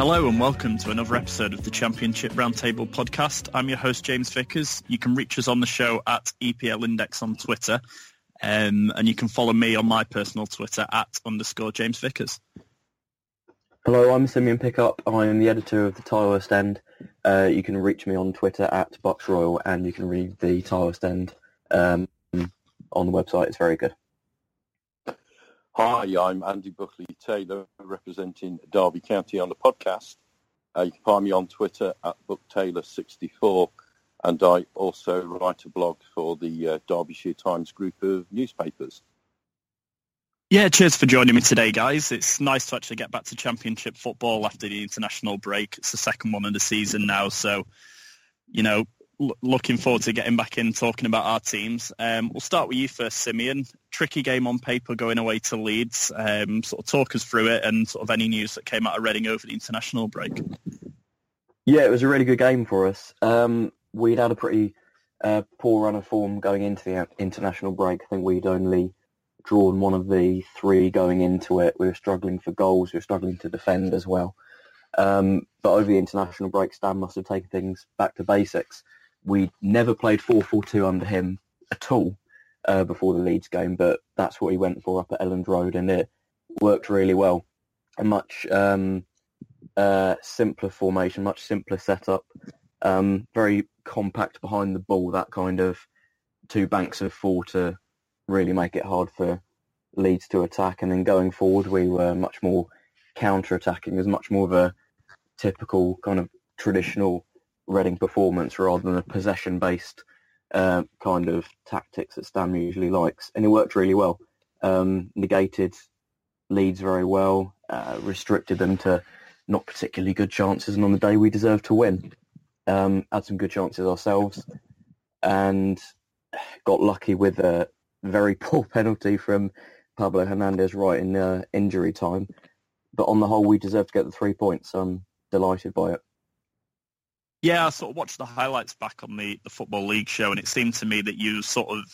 Hello and welcome to another episode of the Championship Roundtable podcast. I'm your host James Vickers. You can reach us on the show at EPL Index on Twitter, um, and you can follow me on my personal Twitter at underscore James Vickers. Hello, I'm Simeon Pickup. I am the editor of the Tilehurst End. Uh, you can reach me on Twitter at Bucks Royal, and you can read the Tilehurst End um, on the website. It's very good. Hi, I'm Andy Buckley Taylor, representing Derby County on the podcast. Uh, you can find me on Twitter at BookTaylor64, and I also write a blog for the uh, Derbyshire Times group of newspapers. Yeah, cheers for joining me today, guys. It's nice to actually get back to Championship football after the international break. It's the second one of the season now, so you know, looking forward to getting back in talking about our teams. Um, we'll start with you first, Simeon. Tricky game on paper going away to Leeds. Um, sort of talk us through it and sort of any news that came out of Reading over the international break. Yeah, it was a really good game for us. Um, we'd had a pretty uh, poor run of form going into the international break. I think we'd only drawn one of the three going into it. We were struggling for goals. We were struggling to defend as well. Um, but over the international break, Stam must have taken things back to basics. We never played 4-4-2 under him at all uh, before the Leeds game, but that's what he went for up at Elland Road, and it worked really well. A much um, uh, simpler formation, much simpler setup, um, very compact behind the ball. That kind of two banks of four to really make it hard for Leeds to attack, and then going forward, we were much more counter-attacking. It was much more of a typical kind of traditional Reading performance rather than a possession-based uh, kind of tactics that Stam usually likes, and it worked really well. Um, negated Leeds very well, uh, restricted them to not particularly good chances, and on the day we deserved to win. Um, had some good chances ourselves, and got lucky with a very poor penalty from Pablo Hernandez right in uh, injury time. But on the whole, we deserved to get the three points. I'm delighted by it. Yeah, I sort of watched the highlights back on the, the Football League show, and it seemed to me that you sort of,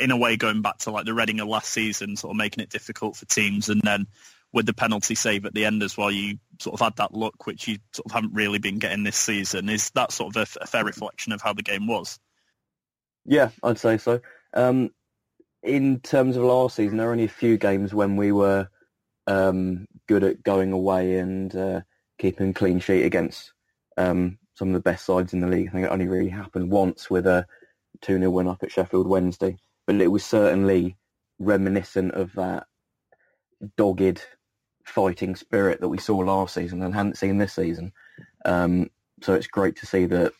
in a way, going back to like the Reading of last season, sort of making it difficult for teams, and then with the penalty save at the end as well, you sort of had that look which you sort of haven't really been getting this season. Is that sort of a, a fair reflection of how the game was? Yeah, I'd say so. Um, in terms of last season, there were only a few games when we were um, good at going away and uh, keeping clean sheet against um, some of the best sides in the league. I think it only really happened once with a 2-0 win up at Sheffield Wednesday. But it was certainly reminiscent of that dogged fighting spirit that we saw last season and hadn't seen this season. Um, so it's great to see that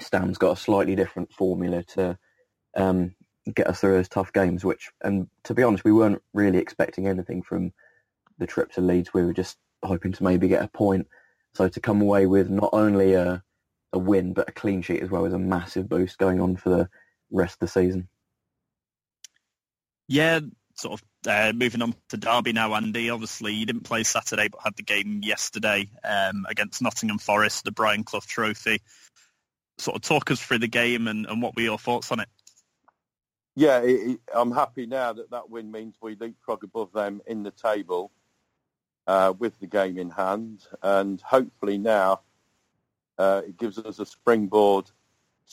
Stam's got a slightly different formula to um, get us through those tough games. Which, and to be honest, we weren't really expecting anything from the trip to Leeds. We were just hoping to maybe get a point. So to come away with not only a, a win but a clean sheet as well is a massive boost going on for the rest of the season. Yeah, sort of uh, moving on to Derby now, Andy. Obviously, you didn't play Saturday, but had the game yesterday um, against Nottingham Forest, the Brian Clough Trophy. Sort of talk us through the game and, and what were your thoughts on it? Yeah, it, it, I'm happy now that that win means we leapfrog above them in the table uh, with the game in hand, and hopefully now uh, it gives us a springboard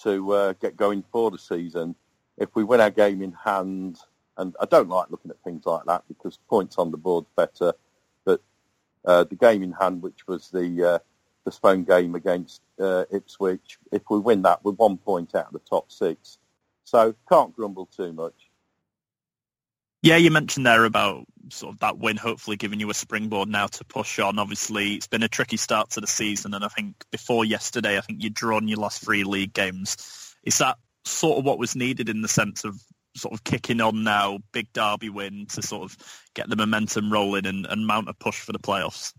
to uh, get going for the season. If we win our game in hand, and I don't like looking at things like that because points on the board's better, but uh, the game in hand, which was the uh, the Spone game against uh, Ipswich, if we win that, we're one point out of the top six. So can't grumble too much. Yeah, you mentioned there about sort of that win hopefully giving you a springboard now to push on. Obviously, it's been a tricky start to the season, and I think before yesterday, I think you'd drawn your last three league games. Is that sort of what was needed in the sense of sort of kicking on now, big derby win to sort of get the momentum rolling and, and mount a push for the playoffs?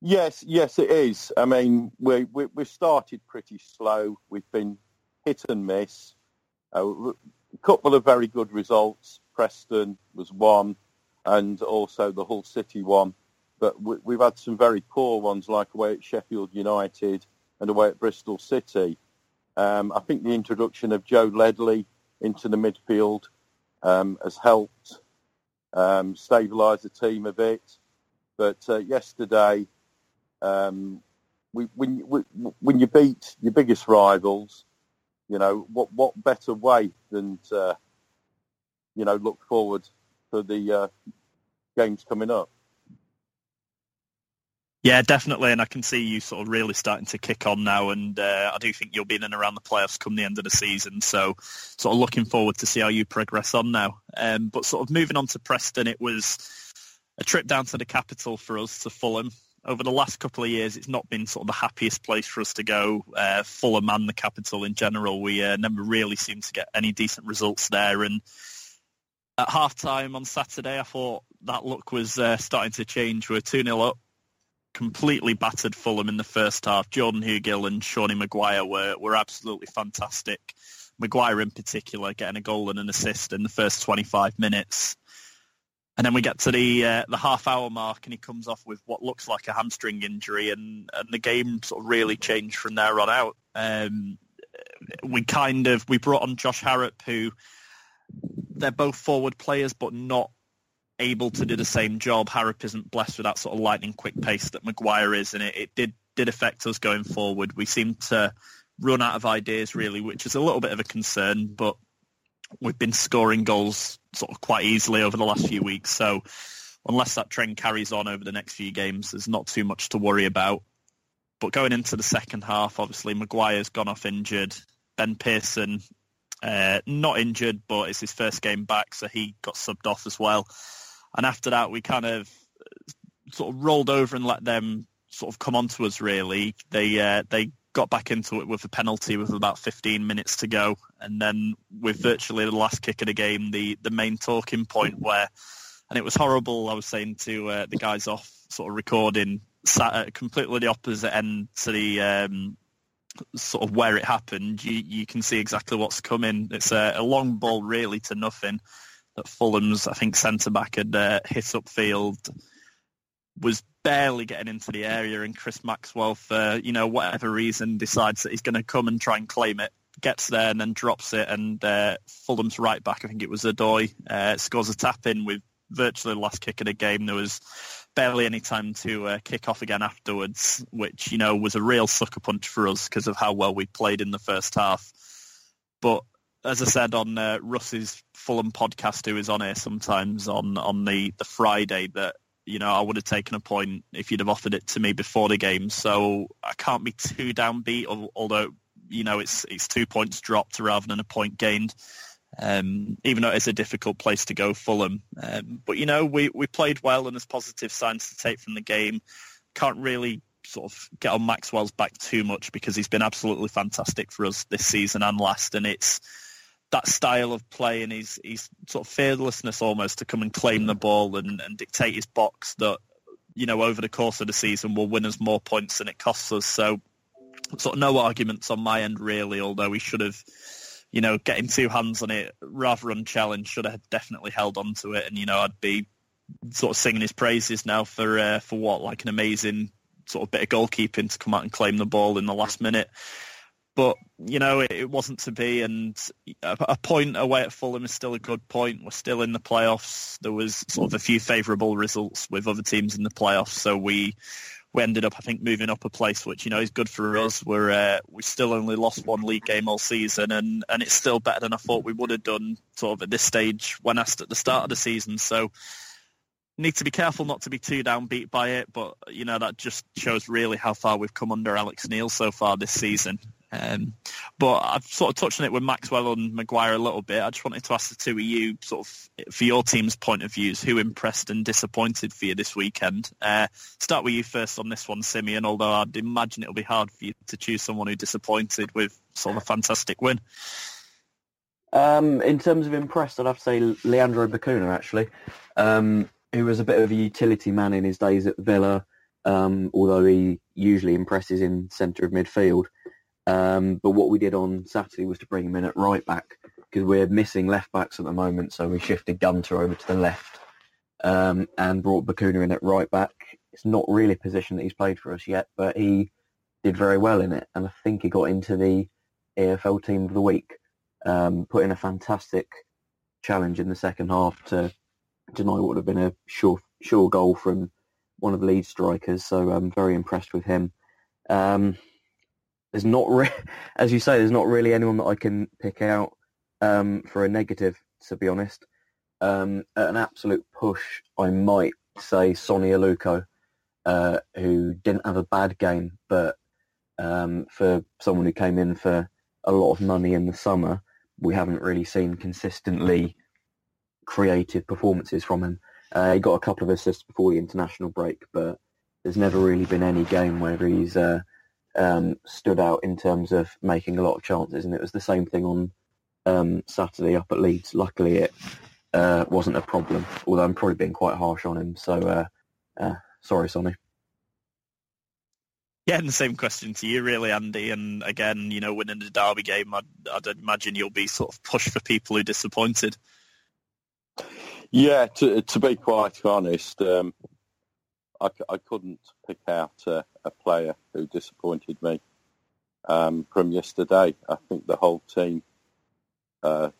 Yes, yes, it is. I mean, we, we, we started pretty slow. We've been hit and miss. Uh, couple of very good results. Preston was one, and also the Hull City one. But we, have had some very poor ones, like away at Sheffield United and away at Bristol City. Um, I think the introduction of Joe Ledley into the midfield um, has helped um, stabilise the team a bit. But uh, yesterday, um, we, when, when you beat your biggest rivals, you know what what better way than to, you know look forward to the uh, games coming up. Yeah, definitely, and I can see you sort of really starting to kick on now, and uh, I do think you'll be in and around the playoffs come the end of the season. So, sort of looking forward to see how you progress on now. Um, but sort of moving on to Preston, it was a trip down to the capital for us to Fulham. Over the last couple of years, it's not been sort of the happiest place for us to go. Uh, Fulham and the capital in general, we uh, never really seem to get any decent results there. And at half time on Saturday, I thought that look was uh, starting to change. We were 2-0 up completely battered Fulham in the first half. Jordan Hugill and Seanie Maguire were, were absolutely fantastic. Maguire in particular getting a goal and an assist in the first 25 minutes. And then we get to the uh, the half hour mark and he comes off with what looks like a hamstring injury and, and the game sort of really changed from there on out. Um, we kind of, we brought on Josh Harrop who they're both forward players but not able to do the same job. Harrop isn't blessed with that sort of lightning quick pace that Maguire is, and it, it did did affect us going forward. We seemed to run out of ideas really, which is a little bit of a concern, but we've been scoring goals sort of quite easily over the last few weeks. So unless that trend carries on over the next few games, there's not too much to worry about. But going into the second half, obviously Maguire's gone off injured. Ben Pearson, uh, not injured, but it's his first game back, so he got subbed off as well. And after that, we kind of sort of rolled over and let them sort of come onto us. Really, they uh, they got back into it with a penalty with about 15 minutes to go, and then with virtually the last kick of the game, the the main talking point where, and it was horrible. I was saying to uh, the guys off sort of recording, sat at completely the opposite end to the um, sort of where it happened. You you can see exactly what's coming. It's a, a long ball really to nothing that Fulham's, I think, centre back had uh, hit upfield was barely getting into the area, and Chris Maxwell, for you know whatever reason, decides that he's going to come and try and claim it. Gets there and then drops it, and uh, Fulham's right back, I think it was Odoi, uh, scores a tap in with virtually the last kick of the game. There was barely any time to uh, kick off again afterwards, which you know was a real sucker punch for us because of how well we played in the first half. But as I said on uh, Russ's Fulham podcast, who is on here sometimes on on the the Friday, that you know I would have taken a point if you'd have offered it to me before the game. So I can't be too downbeat, although you know it's it's two points dropped rather than a point gained. Um, even though it's a difficult place to go, Fulham. Um, but you know we we played well, and there's positive signs to take from the game. Can't really sort of get on Maxwell's back too much because he's been absolutely fantastic for us this season and last, and it's that style of play and his, his sort of fearlessness almost to come and claim the ball and, and dictate his box that, you know, over the course of the season will win us more points than it costs us. So sort of no arguments on my end really, although we should have, you know, getting two hands on it rather unchallenged, should have definitely held on to it. And, you know, I'd be sort of singing his praises now for, uh, for what, like an amazing sort of bit of goalkeeping to come out and claim the ball in the last minute but you know it, it, wasn't to be and a, a, point away at Fulham is still a good point. We're still in the playoffs. There was sort of a few favourable results with other teams in the playoffs so we we ended up I think moving up a place which you know is good for us. We're uh, we still only lost one league game all season and and it's still better than I thought we would have done sort of at this stage when asked at the start of the season. So need to be careful not to be too downbeat by it, but you know that just shows really how far we've come under Alex Neil so far this season. Um, but I've sort of touched on it with Maxwell and Maguire a little bit. I just wanted to ask the two of you, sort of, for your team's point of views, who impressed and disappointed for you this weekend? Uh, start with you first on this one, Simeon, although I'd imagine it'll be hard for you to choose someone who disappointed with sort of a fantastic win. Um, in terms of impressed, I'd have to say Leandro Bacuna, actually, um, who was a bit of a utility man in his days at Villa, um, although he usually impresses in centre of midfield. Um, but what we did on Saturday was to bring him in at right back because we're missing left backs at the moment, so we shifted Gunter over to the left um, and brought Bacuna in at right back. It's not really a position that he's played for us yet, but he did very well in it, and I think he got into the EFL Team of the Week, um, put in a fantastic challenge in the second half to deny what would have been a sure sure goal from one of the lead strikers. So I'm very impressed with him. Um, there's not, re- as you say, there's not really anyone that I can pick out um, for a negative, to be honest. Um, at an absolute push, I might say Sonny Aluko, uh, who didn't have a bad game, but um, for someone who came in for a lot of money in the summer, we haven't really seen consistently creative performances from him. Uh, he got a couple of assists before the international break, but there's never really been any game where he's uh, um, stood out in terms of making a lot of chances, and it was the same thing on um, Saturday up at Leeds. Luckily, it uh, wasn't a problem, although I'm probably being quite harsh on him. So, uh, uh, sorry, Sonny. Yeah, and the same question to you, really, Andy. And again, you know, winning the derby game, I'd, I'd imagine you'll be sort of pushed for people who are disappointed. Yeah, to to be quite honest, um, I, I couldn't pick out a, a player who disappointed me um, from yesterday. I think the whole team uh,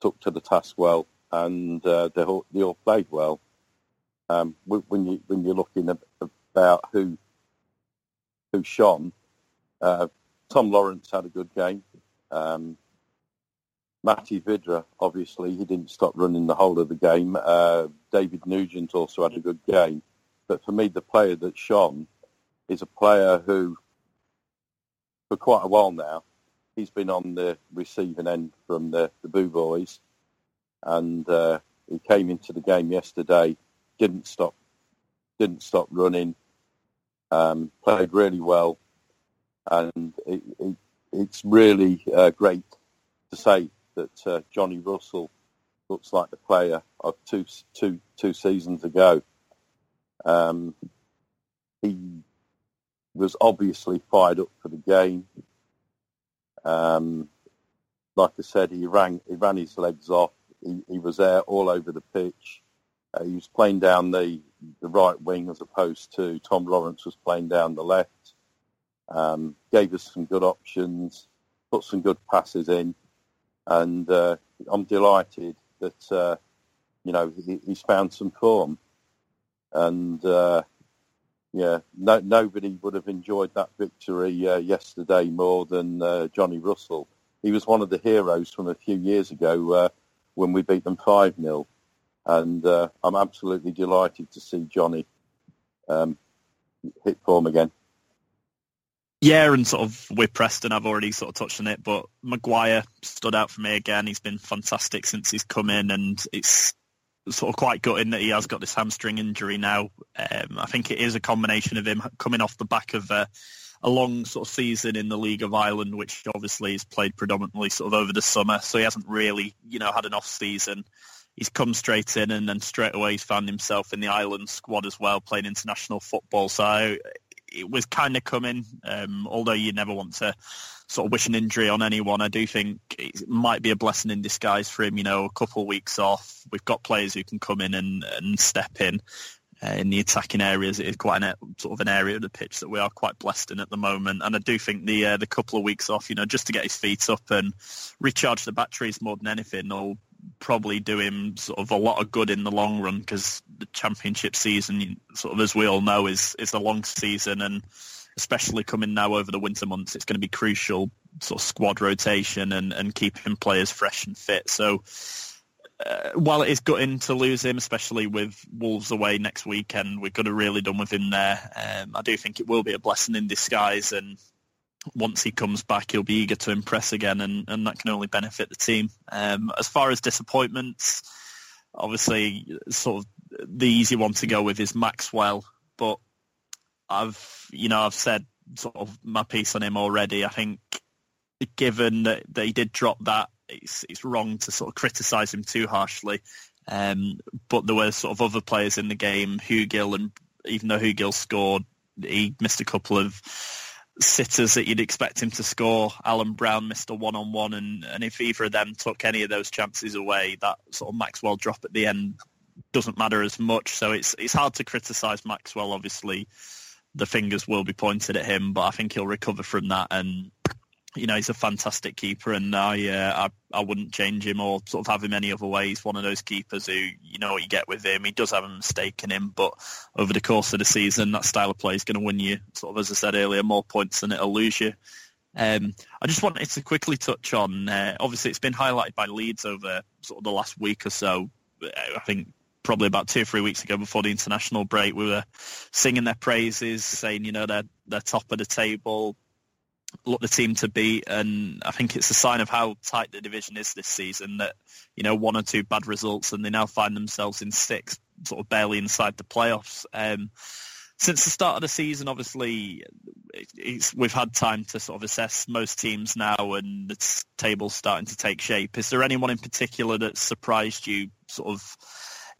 took to the task well, and uh, they, all, they all played well. Um, when you when you're looking about who who shone, uh, Tom Lawrence had a good game. Um, Matty Vydra, obviously, he didn't stop running the whole of the game. Uh, David Nugent also had a good game. But for me, the player that shone is a player who, for quite a while now, he's been on the receiving end from the, the Boo Boys. And uh, he came into the game yesterday, didn't stop, didn't stop running, um, played really well. And it, it, it's really uh, great to say that uh, Johnny Russell looks like the player of two, two, two seasons ago. Um, he was obviously fired up for the game. Um, like I said, he ran he ran his legs off. He, he was there all over the pitch. Uh, he was playing down the the right wing as opposed to Tom Lawrence was playing down the left. Um, gave us some good options, put some good passes in, and uh, I'm delighted that uh, you know he, he's found some form and uh, yeah, no, nobody would have enjoyed that victory uh, yesterday more than uh, Johnny Russell. He was one of the heroes from a few years ago uh, when we beat them 5-0. And uh, I'm absolutely delighted to see Johnny um, hit form again. Yeah, and sort of with Preston, I've already sort of touched on it, but Maguire stood out for me again. He's been fantastic since he's come in, and it's sort of quite gutting that he has got this hamstring injury now. Um, I think it is a combination of him coming off the back of a, a long sort of season in the League of Ireland, which obviously he's played predominantly sort of over the summer, so he hasn't really, you know, had an off season. He's come straight in and then straight away he's found himself in the Ireland squad as well, playing international football. So it was kind of coming, um, although you never want to sort of wish an injury on anyone. I do think it might be a blessing in disguise for him. You know, a couple of weeks off. We've got players who can come in and, and step in. Uh, in the attacking areas, it is quite an sort of an area of the pitch that we are quite blessed in at the moment. And I do think the uh, the couple of weeks off, you know, just to get his feet up and recharge the batteries more than anything, will probably do him sort of a lot of good in the long run because the championship season, sort of as we all know, is is a long season and especially coming now over the winter months, it's going to be crucial sort of squad rotation and, and keeping players fresh and fit. So uh, while it is gutting to lose him, especially with Wolves away next weekend, we're going to really done with him there. Um, I do think it will be a blessing in disguise and once he comes back, he'll be eager to impress again, and, and that can only benefit the team. Um, as far as disappointments, obviously, sort of the easy one to go with is Maxwell, but I've you know I've said sort of my piece on him already. I think given that, that he did drop that, it's it's wrong to sort of criticise him too harshly. Um, but there were sort of other players in the game, Hugill, and even though Hugill scored, he missed a couple of sitters that you'd expect him to score. Alan Brown missed a one-on-one, and, and if either of them took any of those chances away, that sort of Maxwell drop at the end doesn't matter as much. So it's it's hard to criticise Maxwell. Obviously, the fingers will be pointed at him, but I think he'll recover from that and you know, he's a fantastic keeper, and I, uh, I, I wouldn't change him or sort of have him any other way. He's one of those keepers who, you know, what you get with him. He does have a mistake in him, but over the course of the season, that style of play is going to win you, sort of as I said earlier, more points than it'll lose you. Um, I just wanted to quickly touch on. Uh, obviously, it's been highlighted by Leeds over sort of the last week or so. I think probably about two or three weeks ago before the international break, we were singing their praises, saying, you know, they're they're top of the table look the team to beat, and I think it's a sign of how tight the division is this season. That you know one or two bad results, and they now find themselves in sixth, sort of barely inside the playoffs. Um, since the start of the season, obviously, we've had time to sort of assess most teams now, and the table's starting to take shape. Is there anyone in particular that surprised you, sort of?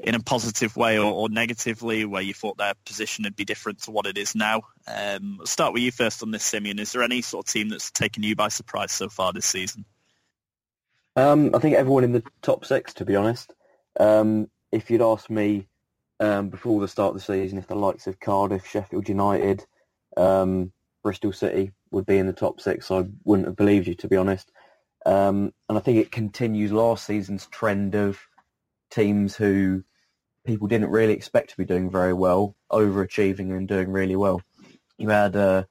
In a positive way or, or, negatively, where you thought their position would be different to what it is now? Um, start with you first on this, Simeon. Is there any sort of team that's taken you by surprise so far this season? Um, I think everyone in the top six, to be honest. Um, if you'd asked me um, before the start of the season if the likes of Cardiff, Sheffield United, um, Bristol City would be in the top six, I wouldn't have believed you, to be honest. Um, and I think it continues last season's trend of teams who people didn't really expect to be doing very well, overachieving and doing really well. You had uh,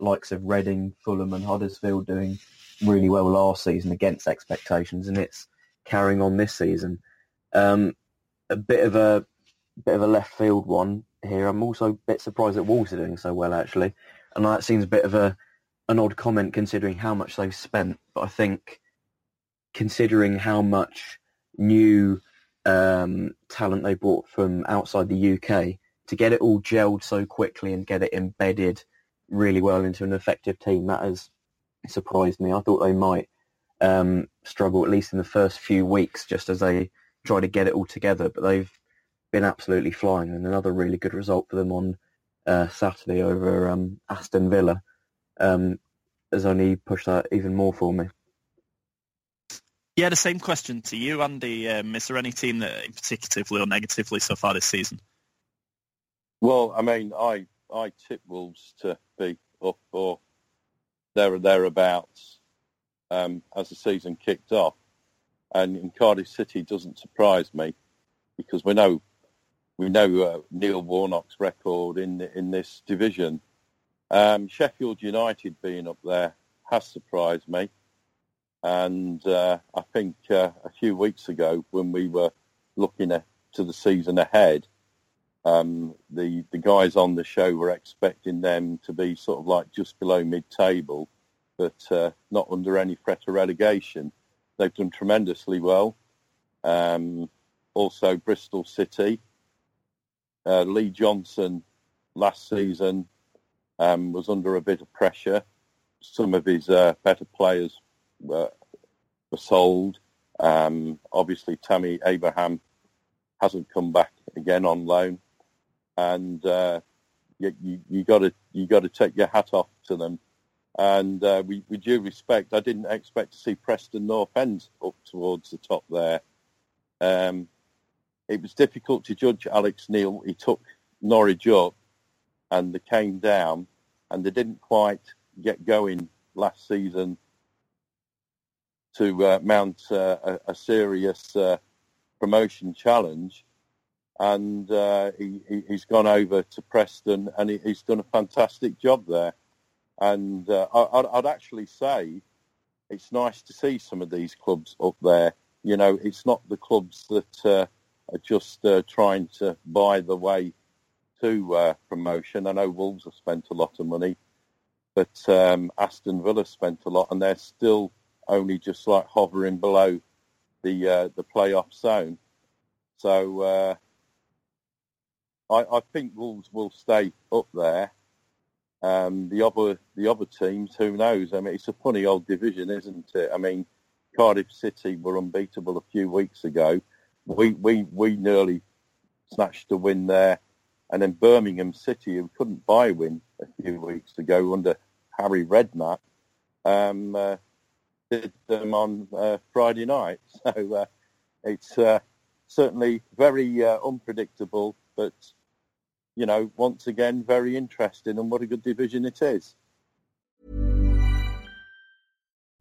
likes of Reading, Fulham and Huddersfield doing really well last season against expectations, and it's carrying on this season. Um, a bit of a bit of a left field one here. I'm also a bit surprised that Wolves are doing so well, actually. And that seems a bit of a an odd comment considering how much they've spent. But I think considering how much new um, talent they brought from outside the UK to get it all gelled so quickly and get it embedded really well into an effective team. That has surprised me. I thought they might um, struggle at least in the first few weeks just as they try to get it all together, but they've been absolutely flying and another really good result for them on uh, Saturday over um, Aston Villa um, has only pushed that even more for me. Yeah, the same question to you, Andy. Um, is there any team that, particularly or negatively, so far this season? Well, I mean, I I tip Wolves to be up or there or thereabouts um, as the season kicked off, and Cardiff City doesn't surprise me because we know we know uh, Neil Warnock's record in in this division. Um, Sheffield United being up there has surprised me. And uh, I think uh, a few weeks ago, when we were looking at, to the season ahead, um, the the guys on the show were expecting them to be sort of like just below mid-table, but uh, not under any threat of relegation. They've done tremendously well. Um, also, Bristol City, uh, Lee Johnson last season um, was under a bit of pressure. Some of his uh, better players were, were sold. Um, obviously, Tammy Abraham hasn't come back again on loan, and uh, you, you, you got to you got to take your hat off to them. And uh, we, with due respect, I didn't expect to see Preston North End up towards the top there. Um, it was difficult to judge Alex Neil. He took Norwich up, and they came down, and they didn't quite get going last season to uh, mount uh, a, a, serious uh, promotion challenge. And uh, he, has gone over to Preston and he, he's done a fantastic job there. And uh, I, would actually say it's nice to see some of these clubs up there. You know, it's not the clubs that uh, are just trying to buy the way to promotion. I know Wolves have spent a lot of money. but um, Aston Villa spent a lot, and they're still only just like hovering below the uh, the playoff zone. So uh, I, I, think Wolves will stay up there. Um, the other the other teams, who knows? I mean, it's a funny old division, isn't it? I mean, Cardiff City were unbeatable a few weeks ago. We we we nearly snatched a win there, and then Birmingham City, who couldn't buy a win a few weeks ago under Harry Redknapp, um, uh, did them on uh, Friday night. So uh, it's uh, certainly very uh, unpredictable, but you know, once again, very interesting, and what a good division it is.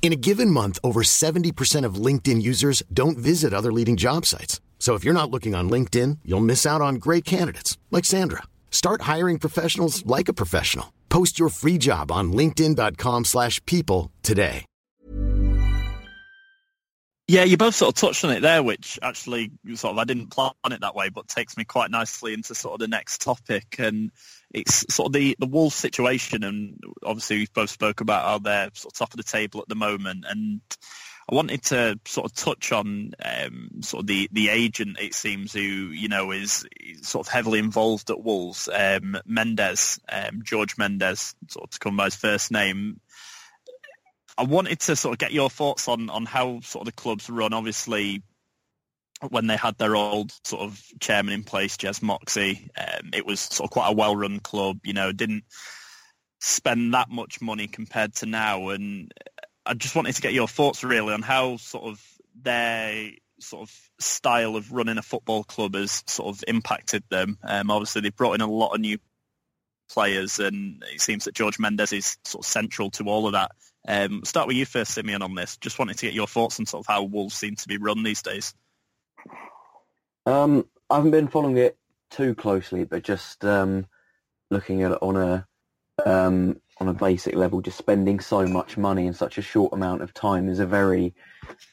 In a given month, over 70% of LinkedIn users don't visit other leading job sites. So if you're not looking on LinkedIn, you'll miss out on great candidates like Sandra. Start hiring professionals like a professional. Post your free job on linkedin.com/people today. Yeah, you both sort of touched on it there, which actually sort of I didn't plan it that way, but takes me quite nicely into sort of the next topic and it's sort of the, the Wolves situation, and obviously we've both spoke about how they're sort of top of the table at the moment, and I wanted to sort of touch on um, sort of the, the agent, it seems, who, you know, is, sort of heavily involved at Wolves, um, Mendes, um, George Mendes, sort of to come by his first name. I wanted to sort of get your thoughts on, on how sort of the club's run. Obviously, when they had their old sort of chairman in place, Jez Moxey, um, it was sort of quite a well-run club. You know, didn't spend that much money compared to now. And I just wanted to get your thoughts really on how sort of their sort of style of running a football club has sort of impacted them. Um, obviously, they've brought in a lot of new players, and it seems that George Mendes is sort of central to all of that. Um, start with you first, Simeon, on this. Just wanted to get your thoughts on sort of how Wolves seem to be run these days. Um, I haven't been following it too closely, but just um, looking at it on a um, on a basic level, just spending so much money in such a short amount of time is a very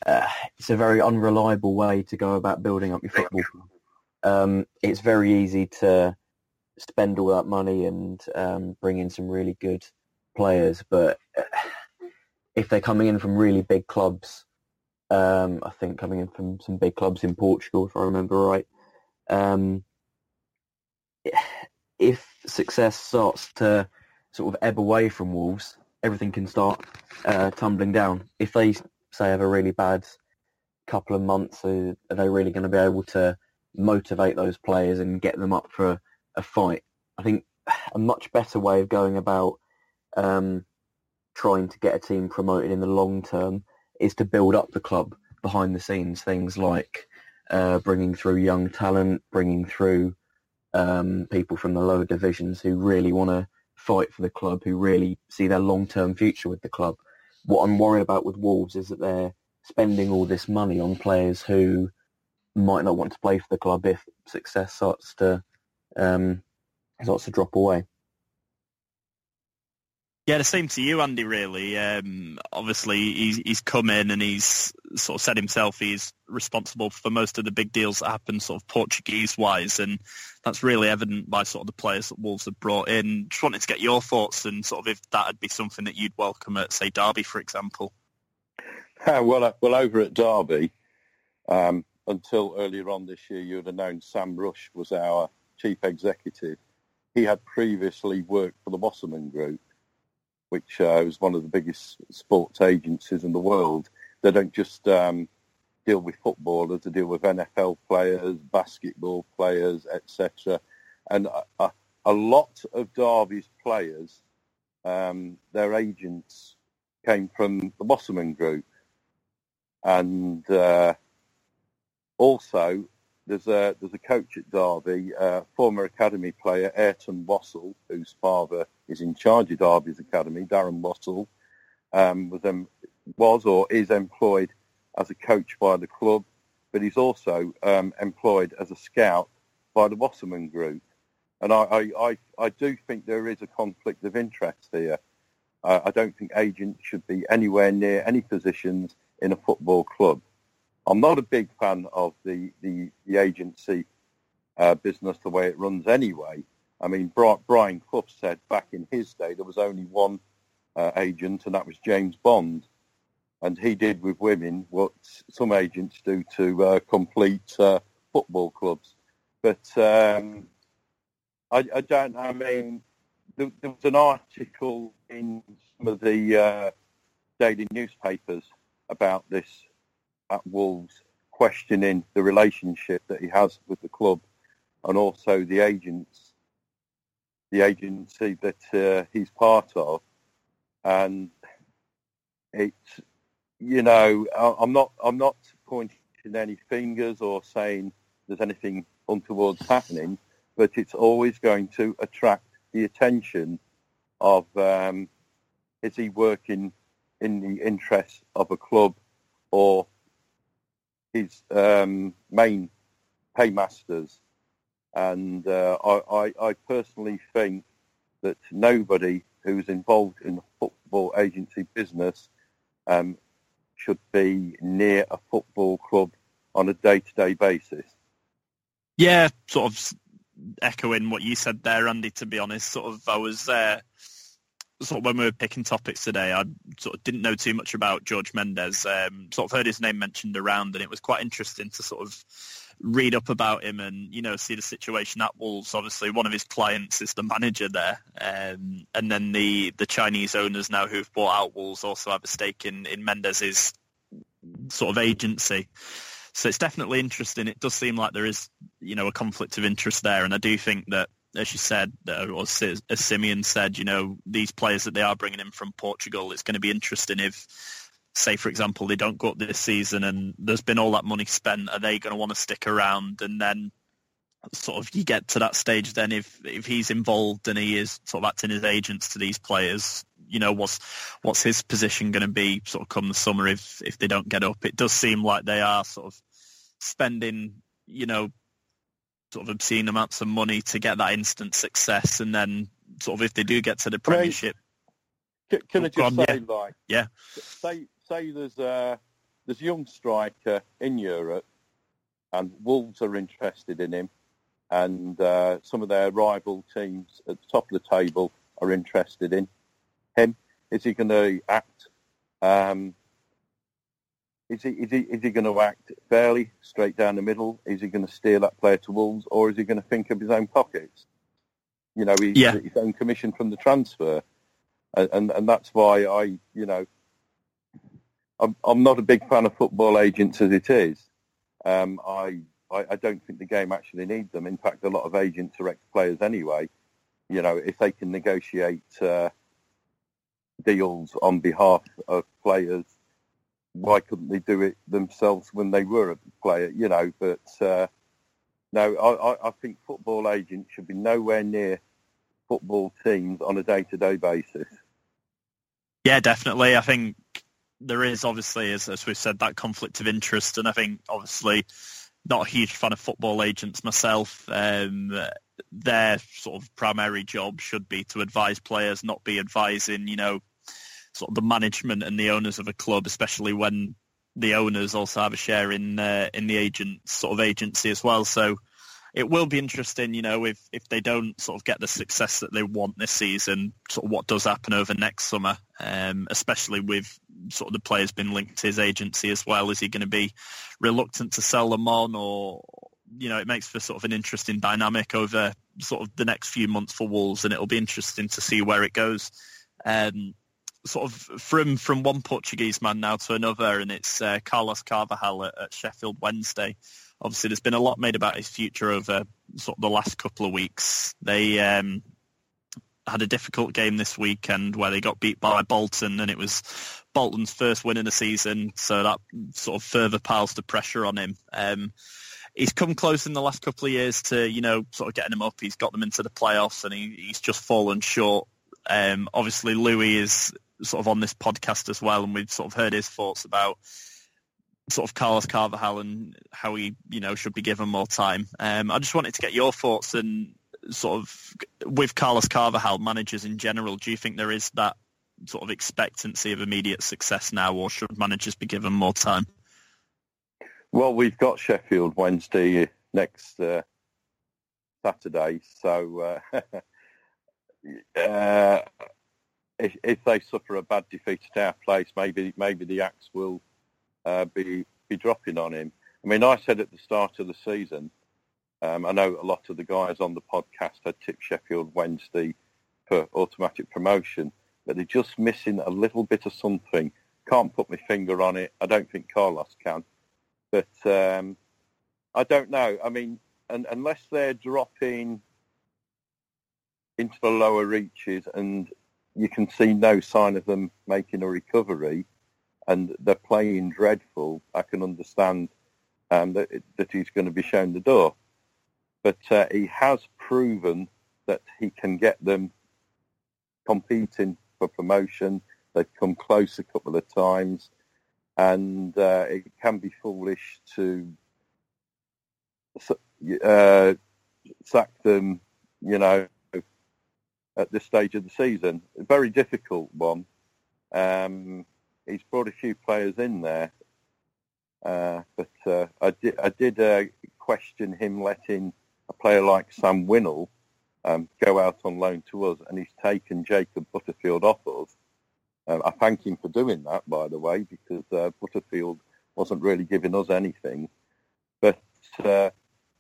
uh, it's a very unreliable way to go about building up your football club. Um, it's very easy to spend all that money and um, bring in some really good players, but uh, if they're coming in from really big clubs, um, I think coming in from some big clubs in Portugal, if I remember right. Um, if success starts to sort of ebb away from Wolves, everything can start uh, tumbling down. If they say have a really bad couple of months, are, are they really going to be able to motivate those players and get them up for a fight? I think a much better way of going about um, trying to get a team promoted in the long term is to build up the club behind the scenes. Things like uh, bringing through young talent, bringing through um, people from the lower divisions who really want to fight for the club, who really see their long-term future with the club. What I'm worried about with Wolves is that they're spending all this money on players who might not want to play for the club if success starts to um, starts to drop away. Yeah, the same to you, Andy. Really, um, obviously he's he's come in and he's sort of said himself he's responsible for most of the big deals that happen, sort of Portuguese wise, and that's really evident by sort of the players that Wolves have brought in. Just wanted to get your thoughts and sort of if that would be something that you'd welcome at, say, Derby, for example. well, uh, well, over at Derby, um, until earlier on this year, you would have known Sam Rush was our chief executive. He had previously worked for the Wasserman Group which uh, is one of the biggest sports agencies in the world. They don't just um, deal with footballers; they deal with NFL players, basketball players, etc. And a, a, lot of Derby's players um, their agents came from the Wasserman Group, and uh, also there's a there's a coach at Derby, uh, former academy player Ayrton Wassall, whose father is in charge of Derby's academy. Darren Wassall um, was um, was or is employed as a coach by the club, but he's also um, employed as a scout by the Wasserman Group. And I, I, I, I do think there is a conflict of interest here. Uh, I don't think agents should be anywhere near any positions in a football club. I'm not a big fan of the, the, the agency uh, business the way it runs anyway. I mean, Brian Clough said back in his day there was only one uh, agent, and that was James Bond. And he did with women what some agents do to uh, complete uh, football clubs. But um, I, I, don't. I mean, there, there, was an article in some of the uh, daily newspapers about this at Wolves, questioning the relationship that he has with the club, and also the agents, the agency that uh, he's part of, and it's you know I'm not I'm not pointing any fingers or saying there's anything untoward happening, but it's always going to attract the attention of um, is he working in the interests of a club or his um, main paymasters. And uh, I, I, personally think that nobody who's involved in the football agency business um, should be near a football club on a day-to-day basis. Yeah, sort of echoing what you said there, Andy. To be honest, sort of, I was uh, sort of when we were picking topics today, I sort of didn't know too much about George Mendes. Um, sort of heard his name mentioned around, and it was quite interesting to sort of read up about him and you know see the situation at Wolves. Obviously, one of his clients is the manager there, um, and then the the Chinese owners now who've bought out Wolves also have a stake in in Mendes's sort of agency. So it's definitely interesting. It does seem like there is, you know, a conflict of interest there, and I do think that as you said, or as Simeon said, you know, these players that they are bringing in from Portugal, it's going to be interesting if, say, for example, they don't go up this season and there's been all that money spent. Are they going to want to stick around? And then sort of you get to that stage then if if he's involved and he is sort of acting as agents to these players, you know, what's what's his position going to be sort of come the summer if if they don't get up? It does seem like they are sort of spending, you know, sort of obscene amounts of money to get that instant success, and then sort of if they do get to the Premiership. Can, can I oh, just on, say, yeah. like, yeah, say say there's a there's a young striker in Europe, and Wolves are interested in him, and uh, some of their rival teams at the top of the table are interested in him. Is he going to act um, is he, is he, is he going to act fairly, straight down the middle? Is he going to steer that player to Wolves, or is he going to think of his own pockets? You know, he's, yeah. his own commission from the transfer, and, and, and that's why I, you know, I'm not a big fan of football agents as it is. Um, I, I, I don't think the game actually needs them. In fact, a lot of agents are ex-players anyway. You know, if they can negotiate uh, deals on behalf of players why couldn't they do it themselves when they were a player? You know, but uh, no, I, I think football agents should be nowhere near football teams on a day-to-day basis. Yeah, definitely. I think there is obviously, as, as we've said, that conflict of interest, and I think obviously not a huge fan of football agents myself. Um, their sort of primary job should be to advise players, not be advising, you know, sort of the management and the owners of a club, especially when the owners also have a share in uh, in the agent sort of agency as well. So it will be interesting, you know, if if they don't sort of get the success that they want this season, sort of what does happen over next summer, um, especially with sort of the players being linked to his agency as well. Is he going to be reluctant to sell them on, or you know, it makes for sort of an interesting dynamic over sort of the next few months for Wolves, and it'll be interesting to see where it goes. Um, sort of from from one Portuguese man now to another, and it's uh, Carlos Carvalhal at, at, Sheffield Wednesday. Obviously, there's been a lot made about his future over sort of the last couple of weeks. They um, had a difficult game this weekend where they got beat by Bolton, and it was Bolton's first win in the season, so that sort of further piles the pressure on him. Um, he's come close in the last couple of years to, you know, sort of getting them up. He's got them into the playoffs, and he, he's just fallen short. Um, obviously, Louis is sort of on this podcast as well, and we've sort of heard his thoughts about sort of Carlos Carvalhal and how he, you know, should be given more time. Um, I just wanted to get your thoughts and sort of with Carlos Carvalhal, managers in general, do you think there is that sort of expectancy of immediate success now, or should managers be given more time? Well, we've got Sheffield Wednesday next uh, Saturday, so uh, uh, if, if, they suffer a bad defeat at our place, maybe maybe the axe will uh, be be dropping on him. I mean, I said at the start of the season, um, I know a lot of the guys on the podcast had tipped Sheffield Wednesday for automatic promotion, but they're just missing a little bit of something. Can't put my finger on it. I don't think Carlos can, but um, I don't know. I mean, and, unless they're dropping into the lower reaches and you can see no sign of them making a recovery, and they're playing dreadful, I can understand um, that, that he's going to be shown the door. But uh, he has proven that he can get them competing for promotion. They've come close a couple of times, and uh, it can be foolish to uh, sack them, you know, at this stage of the season. A very difficult one. Um, he's brought a few players in there, uh, but uh, I did, I did uh, question him letting a player like Sam Winnall um, go out on loan to us, and he's taken Jacob Butterfield off us. Um, I thank him for doing that, by the way, because uh, Butterfield wasn't really giving us anything. But uh,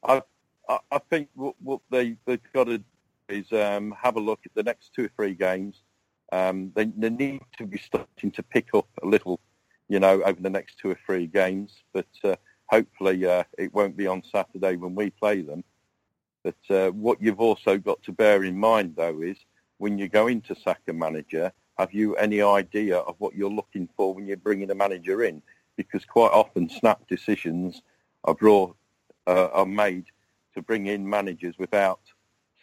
I, I, think what, what they, they've got to do is um, have a look at the next two or three games um, they, they, need to be starting to pick up a little, you know, over the next two or three games. But uh, hopefully uh, it won't be on Saturday when we play them. But uh, what you've also got to bear in mind, though, is when you go into Saka manager, have you any idea of what you're looking for when you're bringing a manager in? Because quite often snap decisions are brought, uh, are made to bring in managers without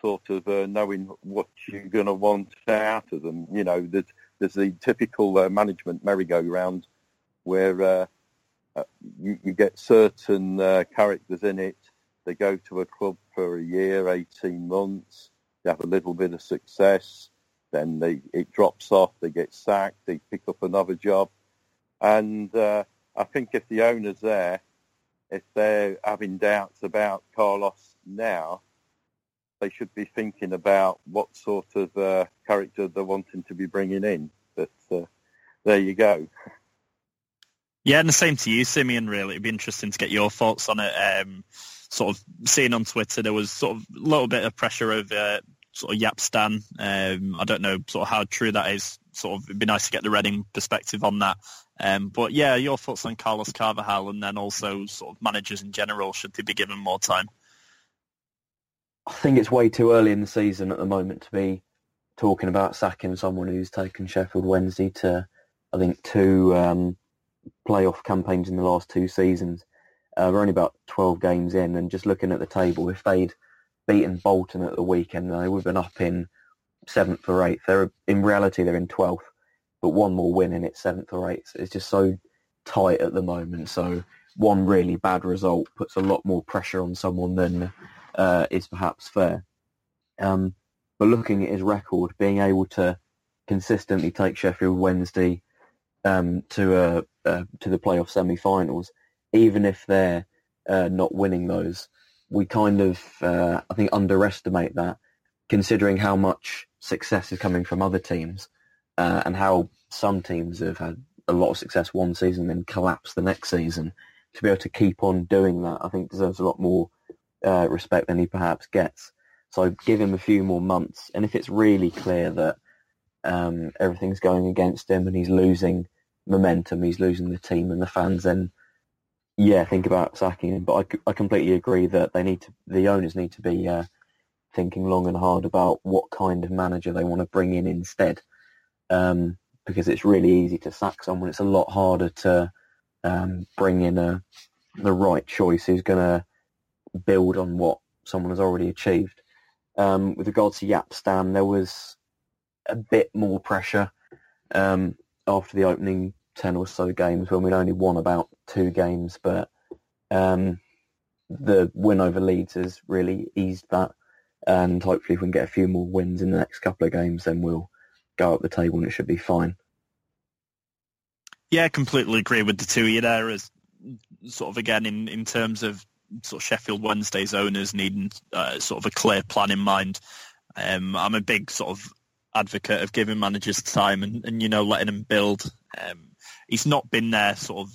sort of uh, knowing what you're going to want out of them. You know, there's, there's the typical uh, management merry-go-round where uh, uh you, you, get certain uh, characters in it. They go to a club for a year, 18 months. They have a little bit of success. Then they, it drops off. They get sacked. They pick up another job. And I think if the owner's there, if they're having doubts about Carlos now, they should be thinking about what sort of uh, character they're wanting to be bringing in. But uh, there you go. Yeah, and the same to you, Simeon. Really, it'd be interesting to get your thoughts on it. Um, sort of seeing on Twitter, there was sort of a little bit of pressure over sort of Jaap Stam. Um, I don't know sort of how true that is. Sort of, it'd be nice to get the Reading perspective on that. Um, but yeah, your thoughts on Carlos Carvalhal, and then also sort of managers in general. Should they be given more time? I think it's way too early in the season at the moment to be talking about sacking someone who's taken Sheffield Wednesday to, I think, two um, playoff campaigns in the last two seasons. Uh, we're only about 12 games in, and just looking at the table, if they'd beaten Bolton at the weekend, they would have been up in seventh or eighth. They're in reality they're in 12th, but one more win and it's seventh or eighth. It's just so tight at the moment. So one really bad result puts a lot more pressure on someone than uh, is perhaps fair. Um, but looking at his record, being able to consistently take Sheffield Wednesday um, to a, uh, to the playoff semi-finals, even if they're uh, not winning those, we kind of uh, I think underestimate that, considering how much success is coming from other teams uh, and how some teams have had a lot of success one season and then collapse the next season. To be able to keep on doing that, I think deserves a lot more uh, respect than he perhaps gets. So give him a few more months, and if it's really clear that um, everything's going against him and he's losing momentum, he's losing the team and the fans, then yeah, think about sacking him. But I, I completely agree that they need to, the owners need to be uh, thinking long and hard about what kind of manager they want to bring in instead. Um, because it's really easy to sack someone. It's a lot harder to um, bring in a the right choice who's going to build on what someone has already achieved. Um, with regards to Jaap Stam, there was a bit more pressure um, after the opening 10 or so games when we'd only won about two games, but um, the win over Leeds has really eased that. And hopefully if we can get a few more wins in the next couple of games, then we'll go up the table and it should be fine. Yeah, I completely agree with the two of you there. As sort of again in, in terms of sort of Sheffield Wednesday's owners needing uh, sort of a clear plan in mind. Um, I'm a big sort of advocate of giving managers time and, and you know letting them build. Um, he's not been there sort of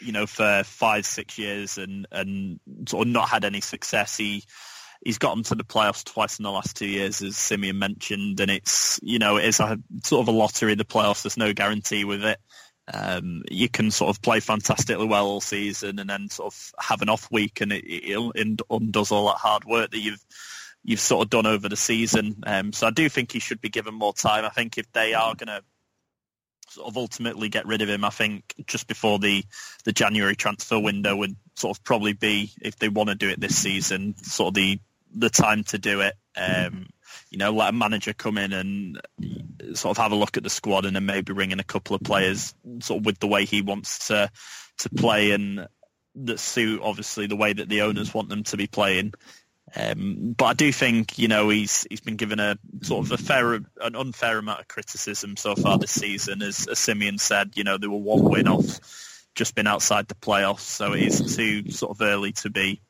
you know for five six years and and sort of not had any success. He he's got them to the playoffs twice in the last two years, as Simeon mentioned, and it's you know it is a sort of a lottery. The playoffs, there's no guarantee with it. Um, you can sort of play fantastically well all season and then sort of have an off week, and it, it undoes all that hard work that you've you've sort of done over the season. Um, so I do think he should be given more time. I think if they are going to sort of ultimately get rid of him, I think just before the, the January transfer window would sort of probably be, if they want to do it this season, sort of the the time to do it. Um, you know, let a manager come in and sort of have a look at the squad and then maybe bring in a couple of players sort of with the way he wants to to play and that suit obviously the way that the owners want them to be playing. Um, but I do think you know he's he's been given a sort of a fair an unfair amount of criticism so far this season. As, as Simeon said, you know they were one win off, just been outside the playoffs, so it is too sort of early to be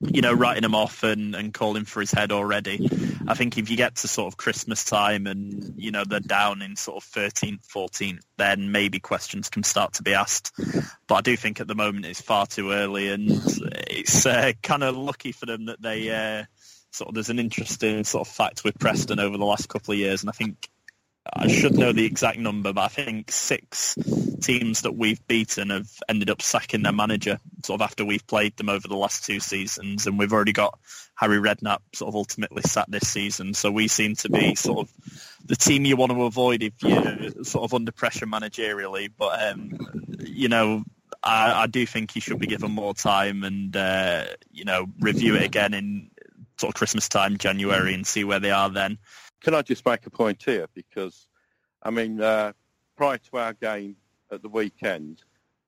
you know, writing him off and, and calling for his head already. I think if you get to sort of Christmas time and, you know, they're down in sort of 13th, 14th, then maybe questions can start to be asked. But I do think at the moment it's far too early and it's uh, kind of lucky for them that they uh, sort of, there's an interesting sort of fact with Preston over the last couple of years. And I think I should know the exact number, but I think six teams that we've beaten have ended up sacking their manager sort of after we've played them over the last two seasons, and we've already got Harry Redknapp sort of ultimately sat this season. So we seem to be sort of the team you want to avoid if you're sort of under pressure managerially. But um, you know, I, I, do think he should be given more time and uh, you know review it again in sort of Christmas time, January, and see where they are then can I just make a point here? Because, I mean, uh, prior to our game at the weekend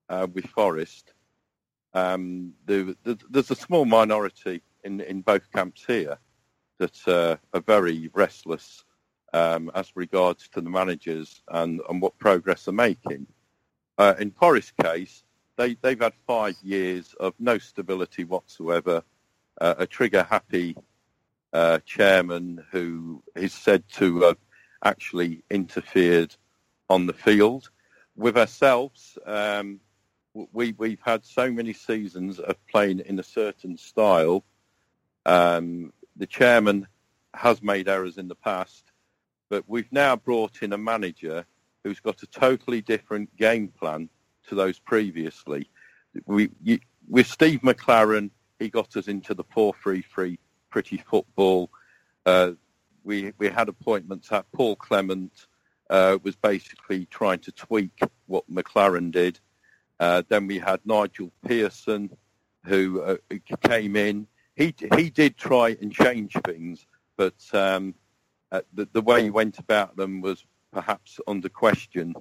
uh, with Forest, um, there, there's a small minority in, in both camps here that uh, are very restless um, as regards to the managers and, and what progress they're making. Uh, in Forest's case, they, they've had five years of no stability whatsoever, uh, a trigger-happy uh, chairman who is said to have actually interfered on the field. With ourselves, um, we, we've had so many seasons of playing in a certain style. Um, the chairman has made errors in the past, but we've now brought in a manager who's got a totally different game plan to those previously. We, you, with Steve McClaren, he got us into the 4-3-3 pretty football. Uh, we we had appointments at Paul Clement uh, was basically trying to tweak what McClaren did. Uh, then we had Nigel Pearson, who uh, came in. He he did try and change things, but um, uh, the, the way he went about them was perhaps under question.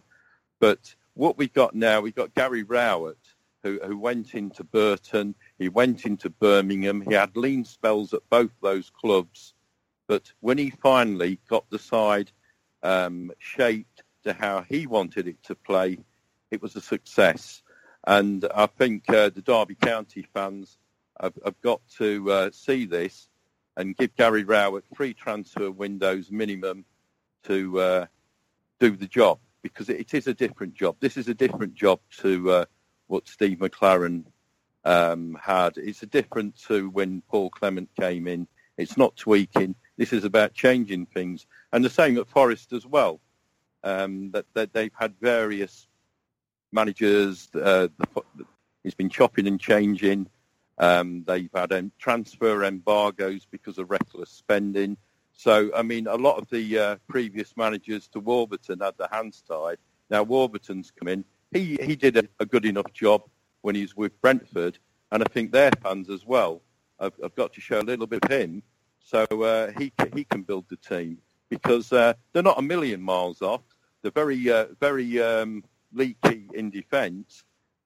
But what we've got now, we've got Gary Rowett, who, who went into Burton. He went into Birmingham. He had lean spells at both those clubs. But when he finally got the side um, shaped to how he wanted it to play, it was a success. And I think uh, the Derby County fans have, have got to uh, see this and give Gary Rowett three transfer windows minimum to uh, do the job because it, is a different job. This is a different job to uh, what Steve McClaren um, had. It's a different to when Paul Clement came in. It's not tweaking. This is about changing things, and the same at Forest as well. Um, that, that they've had various managers. Uh, the, he's been chopping and changing, Um, they've had um, transfer embargoes because of reckless spending. So, I mean, a lot of the uh, previous managers to Warburton had their hands tied. Now Warburton's come in. He he did a, a good enough job when he's with Brentford, and I think their fans as well have, have got to show a little bit of him, so uh, he he can build the team because uh, they're not a million miles off. They're very uh, very um, leaky in defence,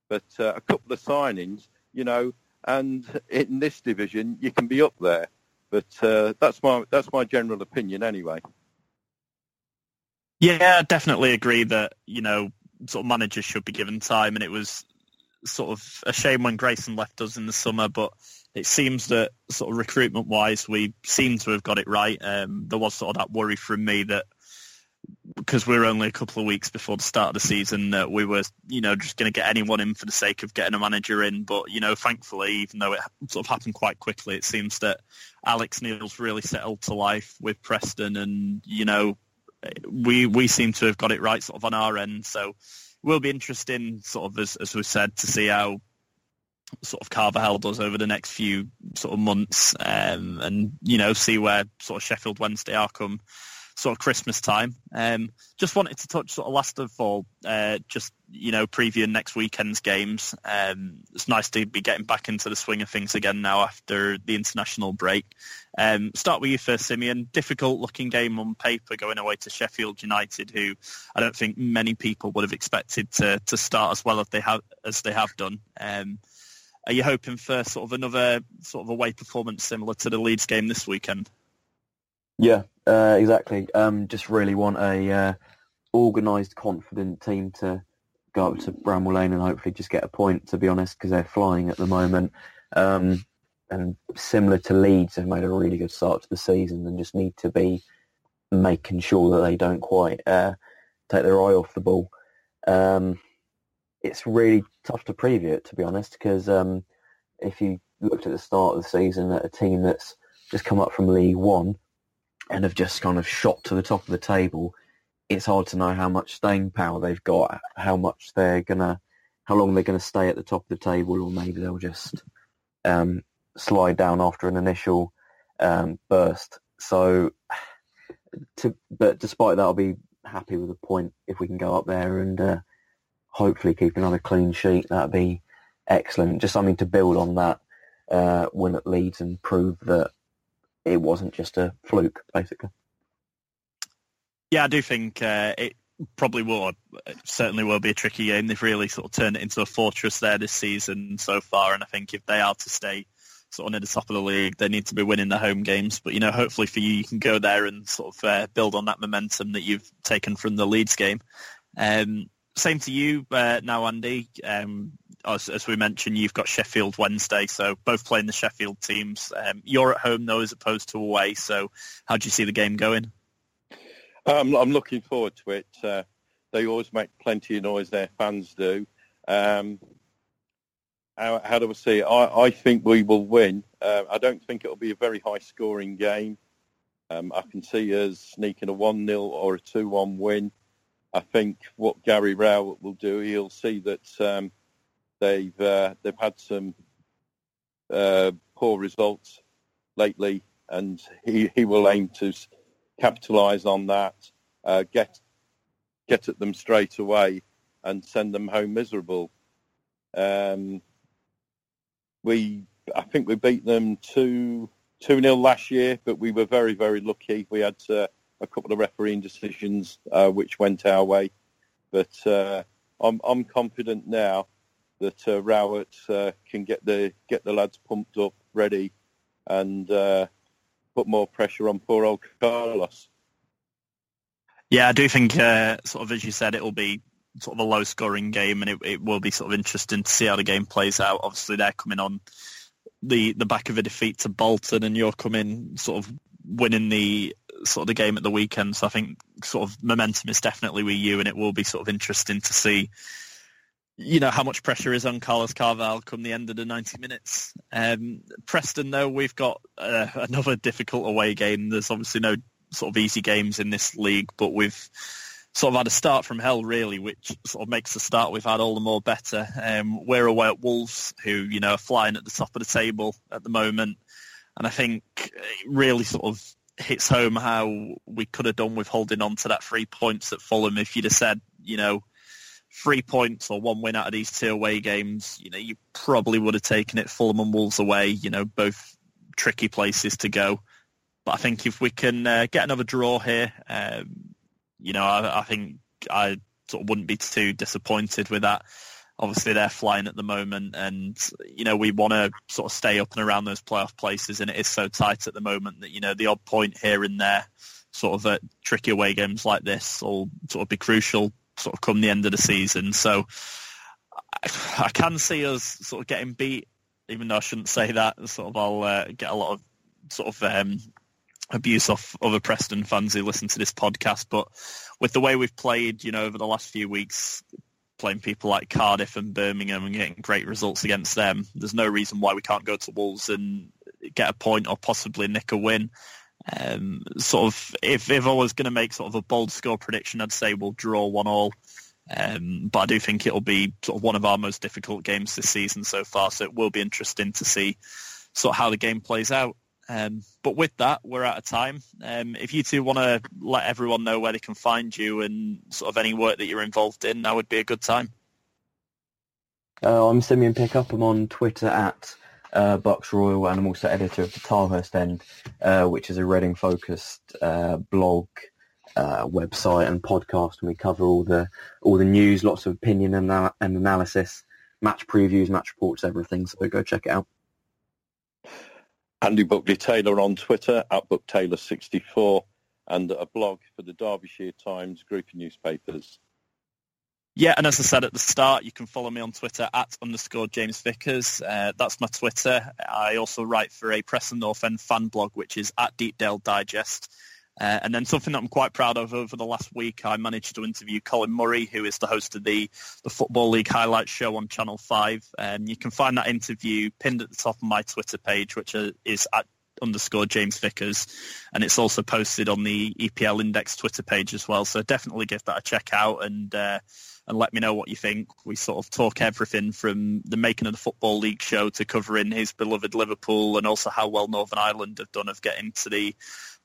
but uh, a couple of signings, you know, and in this division you can be up there. But uh, that's my that's my general opinion anyway. Yeah, definitely agree that you know sort of managers should be given time, and it was sort of a shame when Grayson left us in the summer, but it seems that sort of recruitment wise, we seem to have got it right. Um, there was sort of that worry from me that because we are only a couple of weeks before the start of the season that we were, you know, just going to get anyone in for the sake of getting a manager in. But, you know, thankfully, even though it sort of happened quite quickly, it seems that Alex Neil's really settled to life with Preston and, you know, we we seem to have got it right sort of on our end. So will be interesting, sort of as as we said, to see how sort of Carvalhal does over the next few sort of months, um, and you know see where sort of Sheffield Wednesday are come sort of Christmas time. Um, just wanted to touch sort of last of all, uh, just you know, previewing next weekend's games. Um, it's nice to be getting back into the swing of things again now after the international break. Um, start with you first, Simeon. Difficult looking game on paper going away to Sheffield United, who I don't think many people would have expected to to start as well as they have as they have done. Um, are you hoping for sort of another sort of away performance similar to the Leeds game this weekend? Yeah, uh, exactly. Um, just really want a uh, organised, confident team to go up to Bramall Lane and hopefully just get a point. To be honest, because they're flying at the moment, um, and similar to Leeds, they've made a really good start to the season and just need to be making sure that they don't quite uh, take their eye off the ball. Um, it's really tough to preview it, to be honest, because um, if you looked at the start of the season at a team that's just come up from League One and have just kind of shot to the top of the table, it's hard to know how much staying power they've got, how much they're gonna, how long they're gonna stay at the top of the table, or maybe they'll just um, slide down after an initial um, burst. So, to, but despite that, I'll be happy with a point if we can go up there and uh, hopefully keep another clean sheet. That'd be excellent. Just something to build on that uh, win at Leeds and prove that it wasn't just a fluke, basically. Yeah, I do think uh, it probably will. It certainly will be a tricky game. They've really sort of turned it into a fortress there this season so far, and I think if they are to stay sort of near the top of the league, they need to be winning the home games. But you know, hopefully for you, you can go there and sort of uh, build on that momentum that you've taken from the Leeds game. Um, same to you uh, now, Andy. Um, as, as, we mentioned, you've got Sheffield Wednesday, so both playing the Sheffield teams. Um, you're at home though, as opposed to away. So, how do you see the game going? Um, I'm looking forward to it. Uh, they always make plenty of noise. Their fans do. Um, how, how, do we see it? I, I think we will win. Uh, I don't think it'll be a very high-scoring game. Um, I can see us sneaking a 1-0 or a 2-1 win. I think what Gary Rowett will do, he'll see that um, they've uh, they've had some uh, poor results lately, and he, he will aim to capitalise on that, uh, get get at them straight away, and send them home miserable. Um, we I think we beat them two two nil last year, but we were very very lucky. We had uh, a couple of refereeing decisions uh, which went our way. But uh, I'm, I'm confident now that uh, Rowett uh, can get the get the lads pumped up, ready, and uh, put more pressure on poor old Carlos. Yeah, I do think, uh, sort of as you said, it will be sort of a low-scoring game, and it, it will be sort of interesting to see how the game plays out. Obviously, they're coming on the the back of a defeat to Bolton, and you're coming sort of winning the sort of the game at the weekend. So I think sort of momentum is definitely with you, and it will be sort of interesting to see, you know, how much pressure is on Carlos Carvalhal come the end of the 90 minutes. Um, Preston, though, we've got uh, another difficult away game. There's obviously no sort of easy games in this league, but we've sort of had a start from hell, really, which sort of makes the start we've had all the more better. Um, we're away at Wolves, who you know are flying at the top of the table at the moment, and I think it really sort of hits home how we could have done with holding on to that three points at Fulham. If you'd have said, you know, three points or one win out of these two away games, you know, you probably would have taken it Fulham and Wolves away. You know, both tricky places to go. But I think if we can uh, get another draw here, um, you know, I, I think I sort of wouldn't be too disappointed with that. Obviously, they're flying at the moment, and you know we want to sort of stay up and around those playoff places, and it is so tight at the moment that you know the odd point here and there, sort of at tricky away games like this, will sort of be crucial, sort of come the end of the season. So I, I can see us sort of getting beat, even though I shouldn't say that. Sort of, I'll uh, get a lot of sort of um, abuse off other Preston fans who listen to this podcast, but with the way we've played, you know, over the last few weeks, playing people like Cardiff and Birmingham and getting great results against them, there's no reason why we can't go to Wolves and get a point or possibly nick a win. Um, sort of, if, if I was going to make sort of a bold score prediction, I'd say we'll draw one all. Um, but I do think it'll be sort of one of our most difficult games this season so far. So it will be interesting to see sort of how the game plays out. Um, but with that, we're out of time. Um, if you two want to let everyone know where they can find you and sort of any work that you're involved in, that would be a good time. Uh, I'm Simeon Pickup. I'm on Twitter at uh, Bucks Royal, and I'm also editor of the Tilehurst End, uh, which is a Reading-focused uh, blog, uh, website, and podcast. And we cover all the all the news, lots of opinion and, and analysis, match previews, match reports, everything. So go check it out. Andy Buckley Taylor on Twitter at BuckTaylor64 and a blog for the Derbyshire Times group of newspapers. Yeah, and as I said at the start, you can follow me on Twitter at underscore James Vickers. Uh, that's my Twitter. I also write for a Preston North End fan blog, which is at Deepdale Digest. Uh, and then something that I'm quite proud of over the last week, I managed to interview Colin Murray, who is the host of the, the Football League Highlights show on Channel 5. Um, you can find that interview pinned at the top of my Twitter page, which is at underscore James Vickers. And it's also posted on the EPL Index Twitter page as well. So definitely give that a check out and uh, and let me know what you think. We sort of talk everything from the making of the Football League show to covering his beloved Liverpool and also how well Northern Ireland have done of getting to the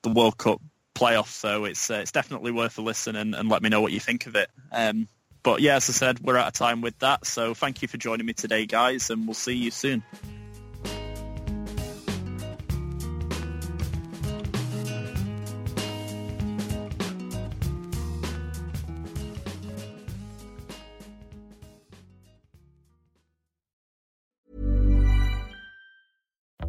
the World Cup playoff. So it's uh, it's definitely worth a listen and, and let me know what you think of it. Um, but yeah, as I said, we're out of time with that. So thank you for joining me today, guys, and we'll see you soon.